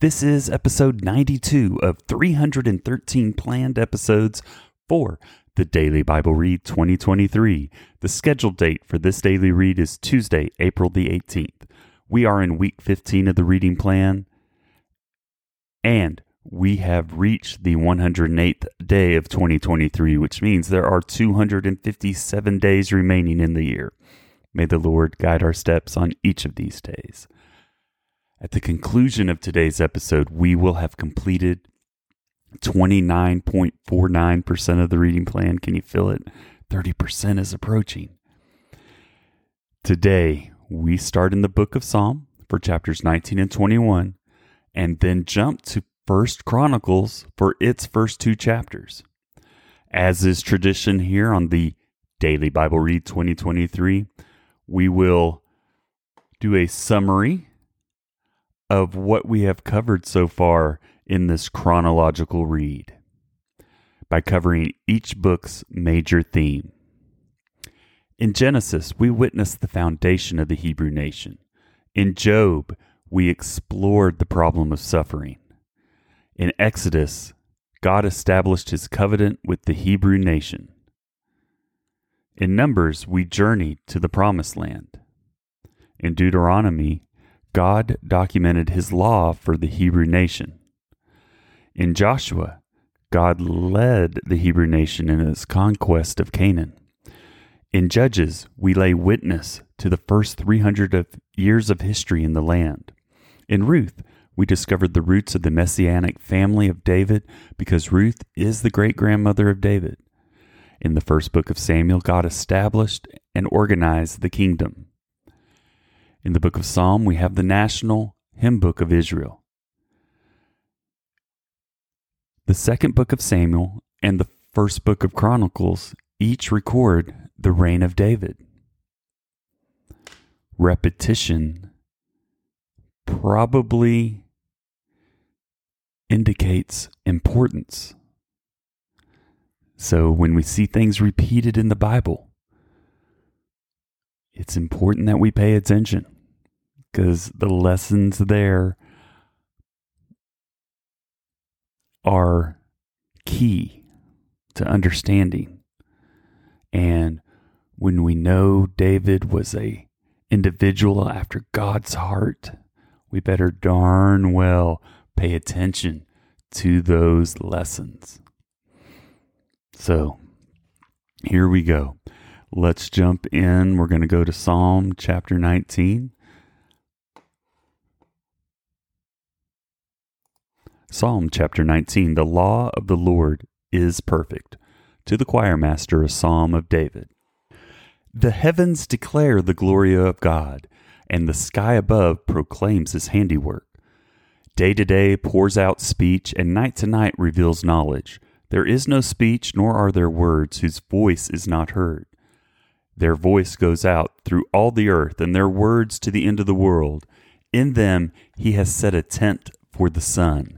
This is episode 92 of 313 planned episodes for the Daily Bible Read 2023. The scheduled date for this daily read is Tuesday, April the 18th. We are in week 15 of the reading plan, and we have reached the 108th day of 2023, which means there are 257 days remaining in the year. May the Lord guide our steps on each of these days. At the conclusion of today's episode, we will have completed 29.49% of the reading plan. Can you feel it? 30% is approaching. Today, we start in the book of Psalm for chapters 19 and 21 and then jump to First Chronicles for its first two chapters. As is tradition here on the Daily Bible Read 2023, we will do a summary of what we have covered so far in this chronological read by covering each book's major theme. In Genesis, we witnessed the foundation of the Hebrew nation. In Job, we explored the problem of suffering. In Exodus, God established his covenant with the Hebrew nation. In Numbers, we journeyed to the Promised Land. In Deuteronomy, God documented his law for the Hebrew nation. In Joshua, God led the Hebrew nation in its conquest of Canaan. In Judges, we lay witness to the first 300 of years of history in the land. In Ruth, we discovered the roots of the messianic family of David because Ruth is the great grandmother of David. In the first book of Samuel, God established and organized the kingdom. In the book of Psalm, we have the national hymn book of Israel. The second book of Samuel and the first book of Chronicles each record the reign of David. Repetition probably indicates importance. So when we see things repeated in the Bible, it's important that we pay attention because the lessons there are key to understanding. And when we know David was a individual after God's heart, we better darn well pay attention to those lessons. So, here we go. Let's jump in. We're going to go to Psalm chapter 19. Psalm chapter 19 The law of the Lord is perfect. To the choir master, a psalm of David. The heavens declare the glory of God, and the sky above proclaims his handiwork. Day to day pours out speech, and night to night reveals knowledge. There is no speech, nor are there words whose voice is not heard. Their voice goes out through all the earth, and their words to the end of the world. In them he has set a tent for the sun,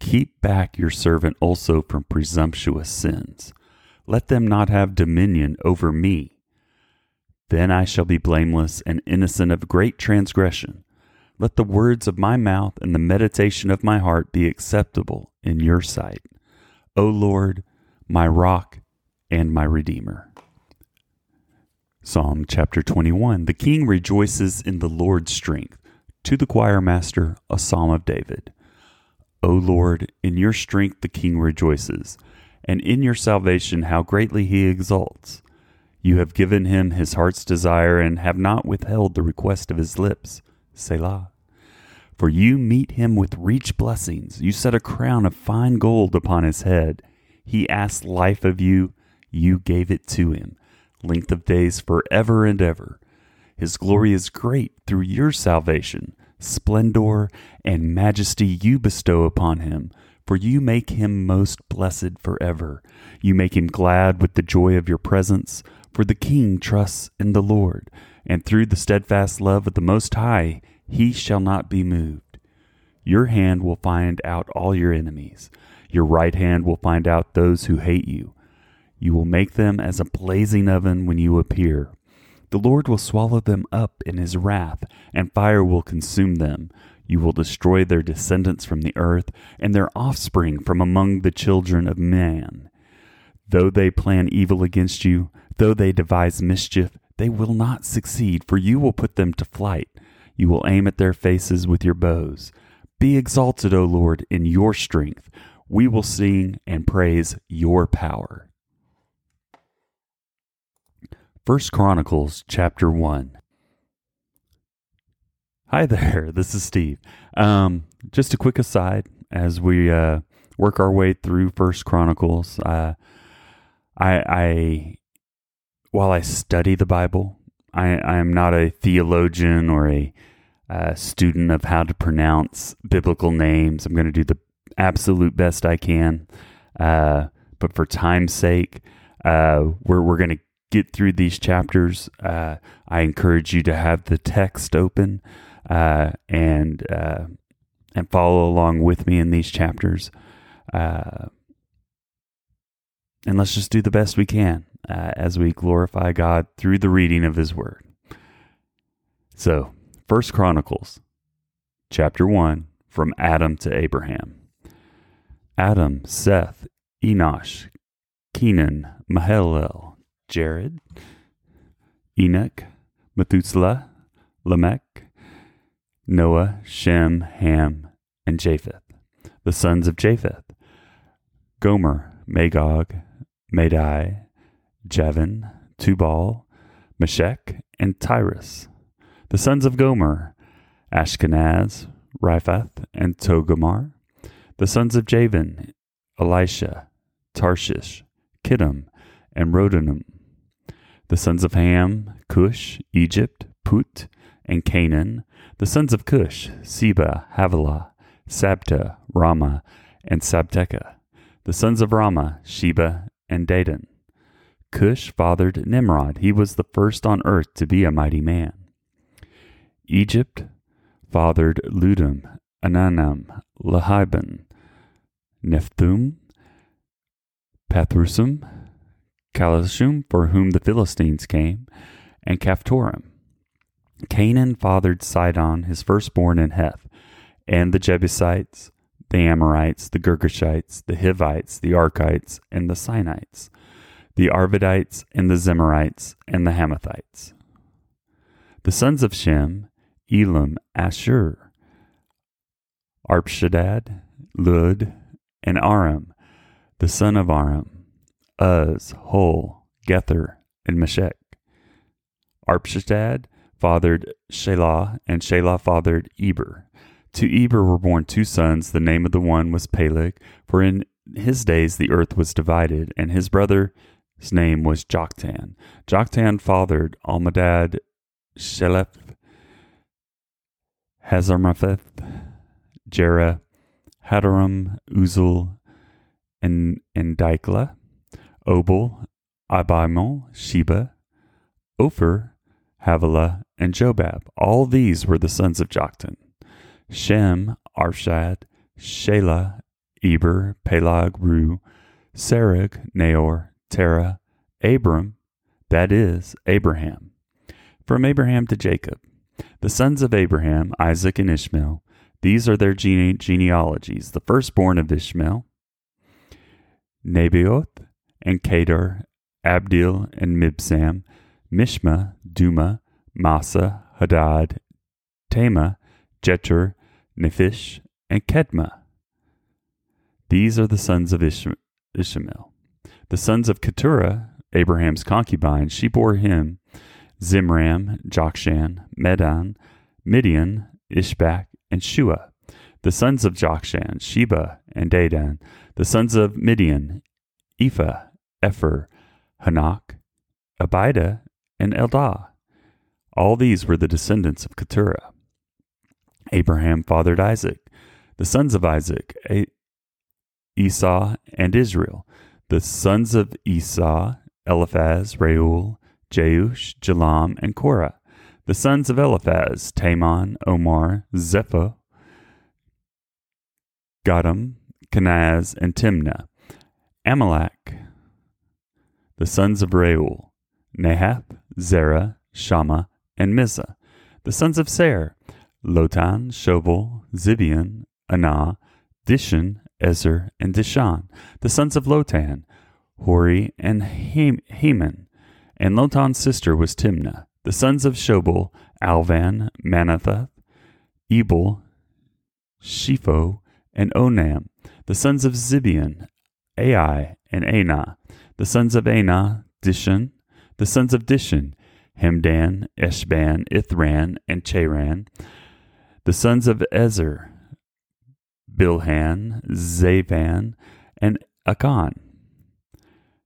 Keep back your servant also from presumptuous sins. Let them not have dominion over me. Then I shall be blameless and innocent of great transgression. Let the words of my mouth and the meditation of my heart be acceptable in your sight, O Lord, my rock and my redeemer. Psalm chapter 21 The king rejoices in the Lord's strength. To the choir master, a psalm of David. O Lord, in your strength the king rejoices, and in your salvation how greatly he exults. You have given him his heart's desire and have not withheld the request of his lips. Selah. For you meet him with rich blessings. You set a crown of fine gold upon his head. He asked life of you. You gave it to him. Length of days forever and ever. His glory is great through your salvation. Splendor and majesty you bestow upon him, for you make him most blessed forever. You make him glad with the joy of your presence, for the king trusts in the Lord, and through the steadfast love of the Most High he shall not be moved. Your hand will find out all your enemies. Your right hand will find out those who hate you. You will make them as a blazing oven when you appear. The Lord will swallow them up in his wrath, and fire will consume them. You will destroy their descendants from the earth, and their offspring from among the children of man. Though they plan evil against you, though they devise mischief, they will not succeed, for you will put them to flight. You will aim at their faces with your bows. Be exalted, O Lord, in your strength. We will sing and praise your power. First Chronicles chapter 1. Hi there, this is Steve. Um, just a quick aside as we uh, work our way through First Chronicles. Uh, I, I, while I study the Bible, I, I am not a theologian or a uh, student of how to pronounce biblical names. I'm going to do the absolute best I can, uh, but for time's sake, uh, we're we're going to get through these chapters, uh, I encourage you to have the text open uh, and uh, and follow along with me in these chapters. Uh, and let's just do the best we can uh, as we glorify God through the reading of His Word. So, First Chronicles, chapter one, from Adam to Abraham. Adam, Seth, Enosh, Kenan, Mahalalel, Jared, Enoch, Methuselah, Lamech, Noah, Shem, Ham, and Japheth. The sons of Japheth Gomer, Magog, Madai, Javan, Tubal, Meshech, and Tyrus. The sons of Gomer Ashkenaz, Riphath, and Togarmah. The sons of Javan Elisha, Tarshish, Kittim, and Rodanim. The sons of Ham, Cush, Egypt, Put, and Canaan. The sons of Cush, Seba, Havilah, Sabta, Rama, and Sabteca. The sons of Rama, Sheba, and Dedan. Cush fathered Nimrod. He was the first on earth to be a mighty man. Egypt fathered Ludim, Ananam, Lahiban, Nephthum, Pathrusim, Calashum, for whom the Philistines came, and Caphtorim. Canaan fathered Sidon, his firstborn in Heth, and the Jebusites, the Amorites, the Girgashites, the Hivites, the Arkites, and the Sinites, the Arvadites, and the Zemarites, and the Hamathites. The sons of Shem, Elam, Ashur, Arpshadad, Lud, and Aram, the son of Aram, Uz, Hul, Gether, and Meshech. Arpachshad fathered Shelah, and Shelah fathered Eber. To Eber were born two sons. The name of the one was Peleg, for in his days the earth was divided, and his brother's name was Joktan. Joktan fathered Almadad, Sheleph, Hazarmaveth, Jerah, Hadaram, Uzal, and, and Diklah. Obal, Abimal, Sheba, Ophir, Havilah, and Jobab. All these were the sons of Joktan. Shem, Arshad, Shelah, Eber, Pelag, Ru, Serug, Nahor, Terah, Abram, that is, Abraham. From Abraham to Jacob. The sons of Abraham, Isaac and Ishmael, these are their gene- genealogies. The firstborn of Ishmael, Nebaioth and Kedar, Abdil and Mibsam, Mishma, Duma, Massa, Hadad, Tema, Jetur, Nephish, and Kedma. These are the sons of Ish- Ishmael. The sons of Keturah, Abraham's concubine, she bore him Zimram, Jokshan, Medan, Midian, Ishbak, and Shua. The sons of Jokshan, Sheba, and Dedan. The sons of Midian, Ephah, Epher, Hanok, Abida, and Eldah. All these were the descendants of Keturah. Abraham fathered Isaac. The sons of Isaac, Esau and Israel. The sons of Esau, Eliphaz, Reuel, Jeush, Jalam, and Korah. The sons of Eliphaz, Taman, Omar, Zepho, Gadam, Kenaz, and Timnah. Amalek. The sons of Reuel, Nahath, Zerah, Shammah, and Mizah. The sons of Ser, Lotan, Shobal, Zibeon, Anah, Dishon, Ezer, and Dishan. The sons of Lotan, Hori, and Heman. And Lotan's sister was Timnah. The sons of Shobal, Alvan, Manathath, Ebal, Shepho, and Onam. The sons of Zibeon, Ai, and Anah. The sons of Anah, Dishon, The sons of Dishon, Hemdan, Eshban, Ithran, and Cheran. The sons of Ezer, Bilhan, Zavan, and Akan.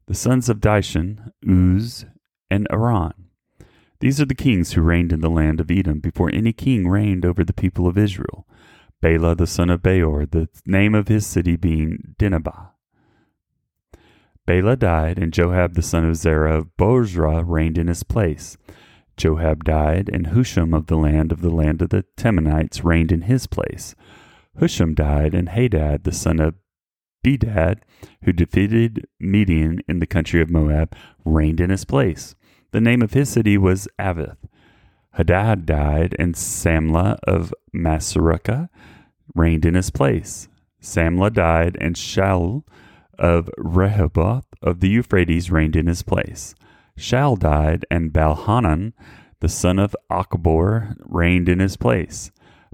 The sons of Dishon, Uz, and Aran. These are the kings who reigned in the land of Edom before any king reigned over the people of Israel. Bela the son of Beor, the name of his city being Dinhabah. Bela died, and Joab the son of Zerah of Bozrah reigned in his place. Joab died, and Husham of the land of the land of the Temanites reigned in his place. Husham died, and Hadad the son of Bedad, who defeated Midian in the country of Moab, reigned in his place. The name of his city was Avith. Hadad died, and Samla of Masrekah reigned in his place. Samla died, and Shaul of Rehoboth of the Euphrates reigned in his place. Shaul died, and Balhanan, the son of Achbor, reigned in his place.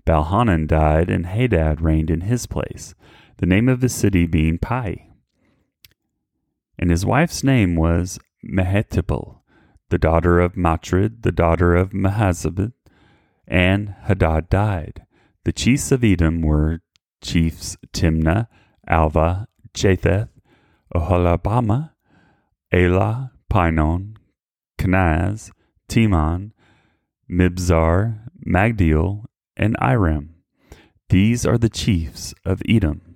Balhanan died, and Hadad reigned in his place, the name of his city being Pai. And his wife's name was Mehetabel, the daughter of Matred, the daughter of Mahazabeth, and Hadad died. The chiefs of Edom were chiefs Timnah, Alva, Japheth, Oholabama, Elah, Pinon, Kenaz, Timon, Mibzar, Magdiel, and Iram. These are the chiefs of Edom.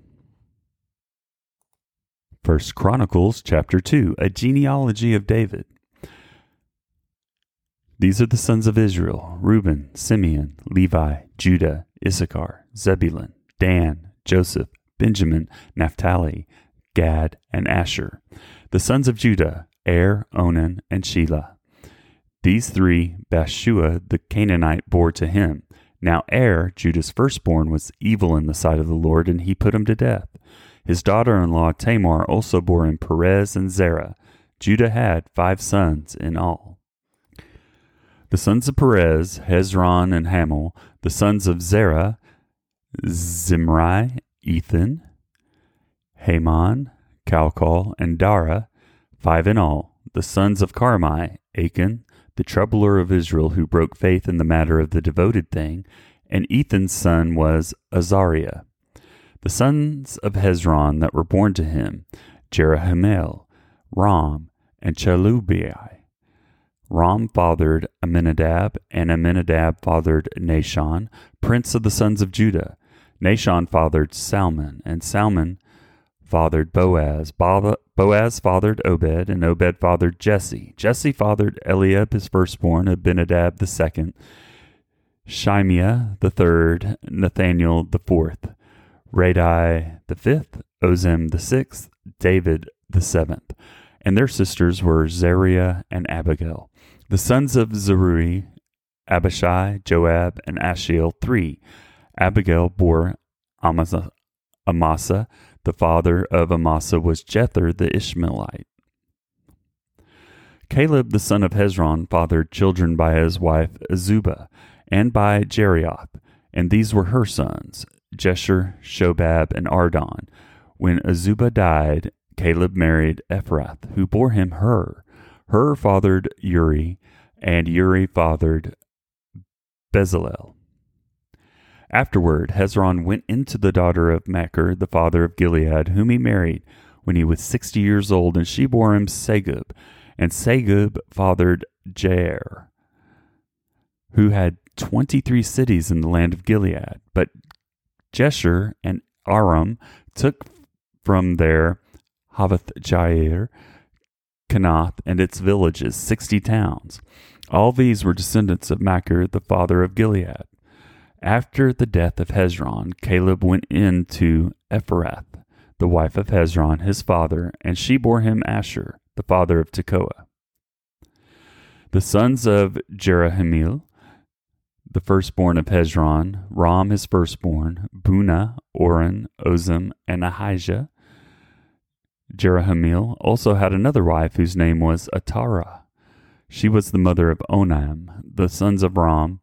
First Chronicles chapter 2, a genealogy of David. These are the sons of Israel Reuben, Simeon, Levi, Judah, Issachar, Zebulun, Dan, Joseph, Benjamin, Naphtali, Gad, and Asher. The sons of Judah, Er, Onan, and Shelah. These three Bathshua the Canaanite bore to him. Now Er, Judah's firstborn, was evil in the sight of the Lord, and he put him to death. His daughter in law Tamar also bore him Perez and Zerah. Judah had five sons in all. The sons of Perez, Hezron and Hamul. The sons of Zerah, Zimri, Ethan, Heman, Calcol, and Dara, five in all, the sons of Carmi, Achan, the troubler of Israel who broke faith in the matter of the devoted thing, and Ethan's son was Azariah. The sons of Hezron that were born to him, Jerahmeel, Ram, and Chelubai. Ram fathered Amminadab, and Amminadab fathered Nahshon, prince of the sons of Judah. Nahshon fathered Salmon, and Salmon fathered Boaz. Boaz fathered Obed, and Obed fathered Jesse. Jesse fathered Eliab, his firstborn, Abinadab the second, Shimea the third, Nathaniel the fourth, Raddai the fifth, Ozem the sixth, David the seventh. and their sisters were Zeruiah and Abigail. The sons of Zeruiah, Abishai, Joab, and Ashiel, three. Abigail bore Amasa, Amasa. The father of Amasa was Jether the Ishmaelite. Caleb the son of Hezron fathered children by his wife Azubah and by Jerioth, and these were her sons, Jesher, Shobab, and Ardon. When Azubah died, Caleb married Ephrath, who bore him Hur. Hur fathered Uri, and Uri fathered Bezalel. Afterward, Hezron went into the daughter of Machir, the father of Gilead, whom he married when he was sixty years old, and she bore him Segub. And Segub fathered Jair, who had twenty three cities in the land of Gilead. But Jesher and Aram took from there Havoth Jair, Kenath, and its villages, sixty towns. All these were descendants of Machir, the father of Gilead. After the death of Hezron, Caleb went in to Ephrath, the wife of Hezron, his father, and she bore him Asher, the father of Tekoa. The sons of Jerahmeel, the firstborn of Hezron, Ram his firstborn, Bunah, Oren, Ozem, and Ahijah. Jerahmeel also had another wife whose name was Atara. She was the mother of Onam, the sons of Ram,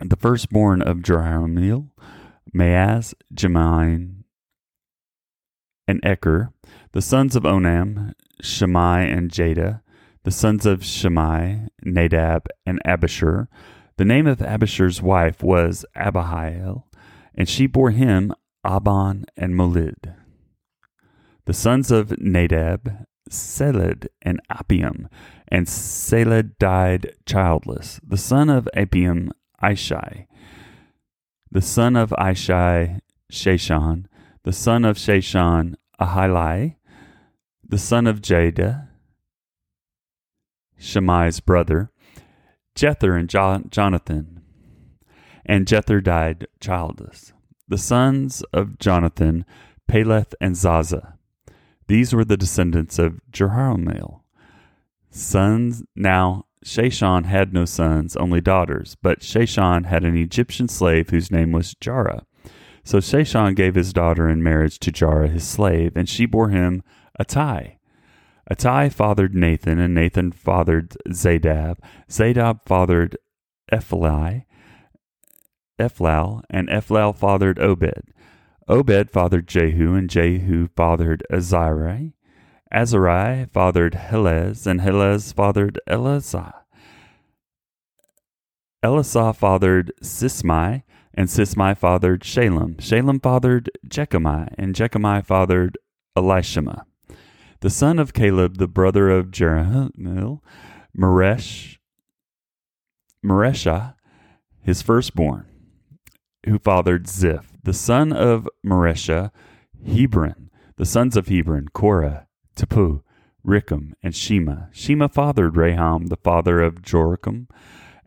the firstborn of Jerahmeel, Maaz, Jemain, and Eker, the sons of Onam, Shammai and Jada, the sons of Shammai, Nadab, and Abishur. The name of Abishur's wife was Abihail, and she bore him Ahban and Molid. The sons of Nadab, Seled and Appium, and Seled died childless. The son of Appium, Ishai. The son of Ishai, Sheshan. The son of Sheshan, Ahilai. The son of Jada, Shammai's brother, Jether and jo- Jonathan. And Jether died childless. The sons of Jonathan, Peleth and Zaza. These were the descendants of Jerahmeel. Sons now Sheshan had no sons, only daughters, but Sheshan had an Egyptian slave whose name was Jarah. So Sheshan gave his daughter in marriage to Jarah his slave, and she bore him Attai. Attai fathered Nathan, and Nathan fathered Zadab. Zadab fathered Ephlai, Ephlal, and Ephlal fathered Obed. Obed fathered Jehu, and Jehu fathered Azariah. Azariah fathered Helez, and Helez fathered Elisah. Elisah fathered Sismai, and Sismai fathered Shalem. Shalem fathered Jekamiah, and Jekamiah fathered Elishama. The son of Caleb, the brother of Jerahmeel, Meresh, Meresha, his firstborn, who fathered Ziph. The son of Meresha, Hebron. The sons of Hebron, Korah, Tapu, Recham, and Shema. Shema fathered Raham, the father of Jorachim,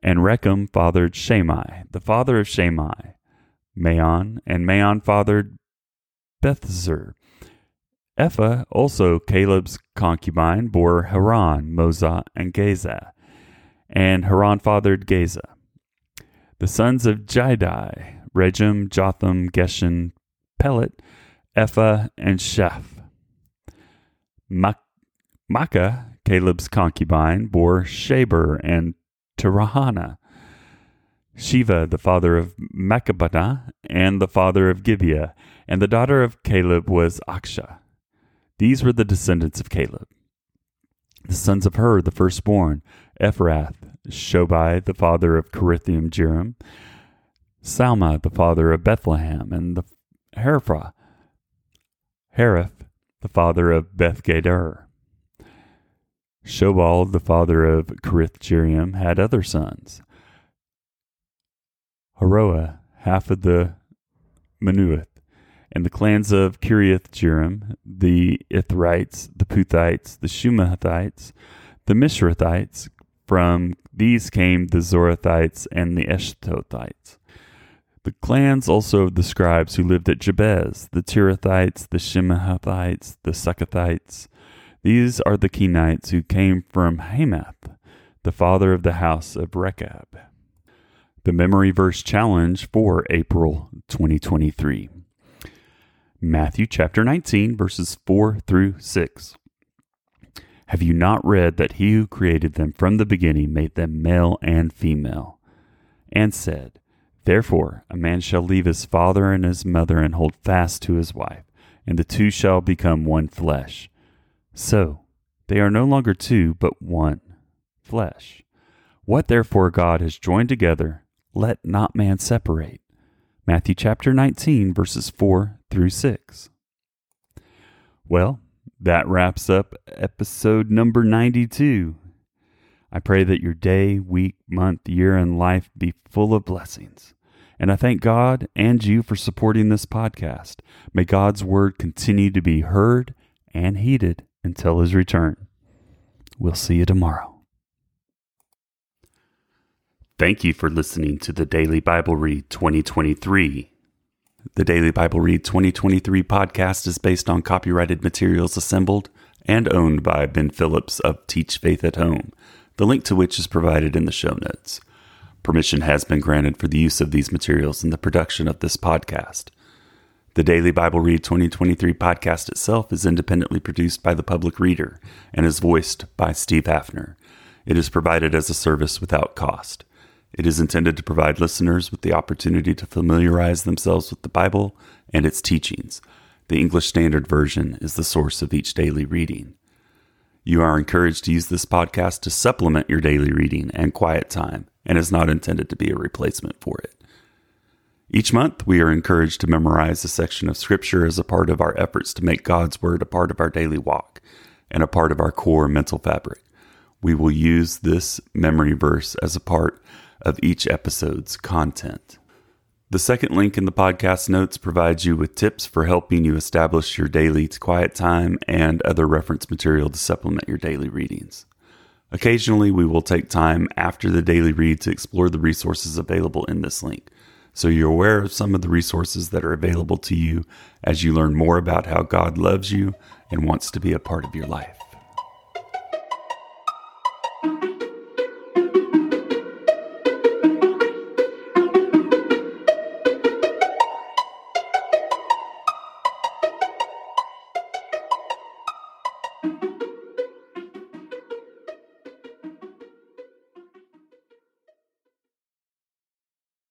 and Recham fathered Shemai, the father of Shemai. Maon, and Maon fathered Bethzur. Ephah, also Caleb's concubine, bore Haran, Moza, and Gaza. And Haran fathered Gaza. The sons of Jidai, Regem, Jotham, Geshen, Pelet, Ephah, and Sheph. Makkah, Caleb's concubine, bore Shaber and Tirahana. Shiva, the father of Machabana, and the father of Gibeah, and the daughter of Caleb was Aksha. These were the descendants of Caleb. The sons of Hur, the firstborn, Ephrath, Shobai, the father of Kirithium Jearim, Salma, the father of Bethlehem, and the Herphah, Harith, the father of Beth Gader. Shobal, the father of Kirith Jearim, had other sons. Haroah, half of the Manueth, and the clans of Kiriath the Ithrites, the Puthites, the Shumathites, the Mishrathites. From these came the Zorathites and the Eshtothites. The clans also of the scribes who lived at Jabez, the Tirathites, the Shemahathites, the Succothites, These are the Kenites who came from Hamath, the father of the house of Rechab. The memory verse challenge for April 2023. Matthew chapter 19, verses 4 through 6. Have you not read that he who created them from the beginning made them male and female? And said, Therefore a man shall leave his father and his mother and hold fast to his wife, and the two shall become one flesh. So, they are no longer two, but one flesh. What therefore God has joined together, let not man separate. Matthew chapter 19, verses 4 through 6. Well, that wraps up episode number 92. I pray that your day, week, month, year, and life be full of blessings. And I thank God and you for supporting this podcast. May God's word continue to be heard and heeded until his return. We'll see you tomorrow. Thank you for listening to the Daily Bible Read 2023. The Daily Bible Read 2023 podcast is based on copyrighted materials assembled and owned by Ben Phillips of Teach Faith at Home, the link to which is provided in the show notes. Permission has been granted for the use of these materials in the production of this podcast. The Daily Bible Read 2023 podcast itself is independently produced by the public reader and is voiced by Steve Haffner. It is provided as a service without cost. It is intended to provide listeners with the opportunity to familiarize themselves with the Bible and its teachings. The English Standard Version is the source of each daily reading. You are encouraged to use this podcast to supplement your daily reading and quiet time and is not intended to be a replacement for it. Each month, we are encouraged to memorize a section of Scripture as a part of our efforts to make God's Word a part of our daily walk and a part of our core mental fabric. We will use this memory verse as a part of each episode's content. The second link in the podcast notes provides you with tips for helping you establish your daily quiet time and other reference material to supplement your daily readings. Occasionally, we will take time after the daily read to explore the resources available in this link so you're aware of some of the resources that are available to you as you learn more about how God loves you and wants to be a part of your life.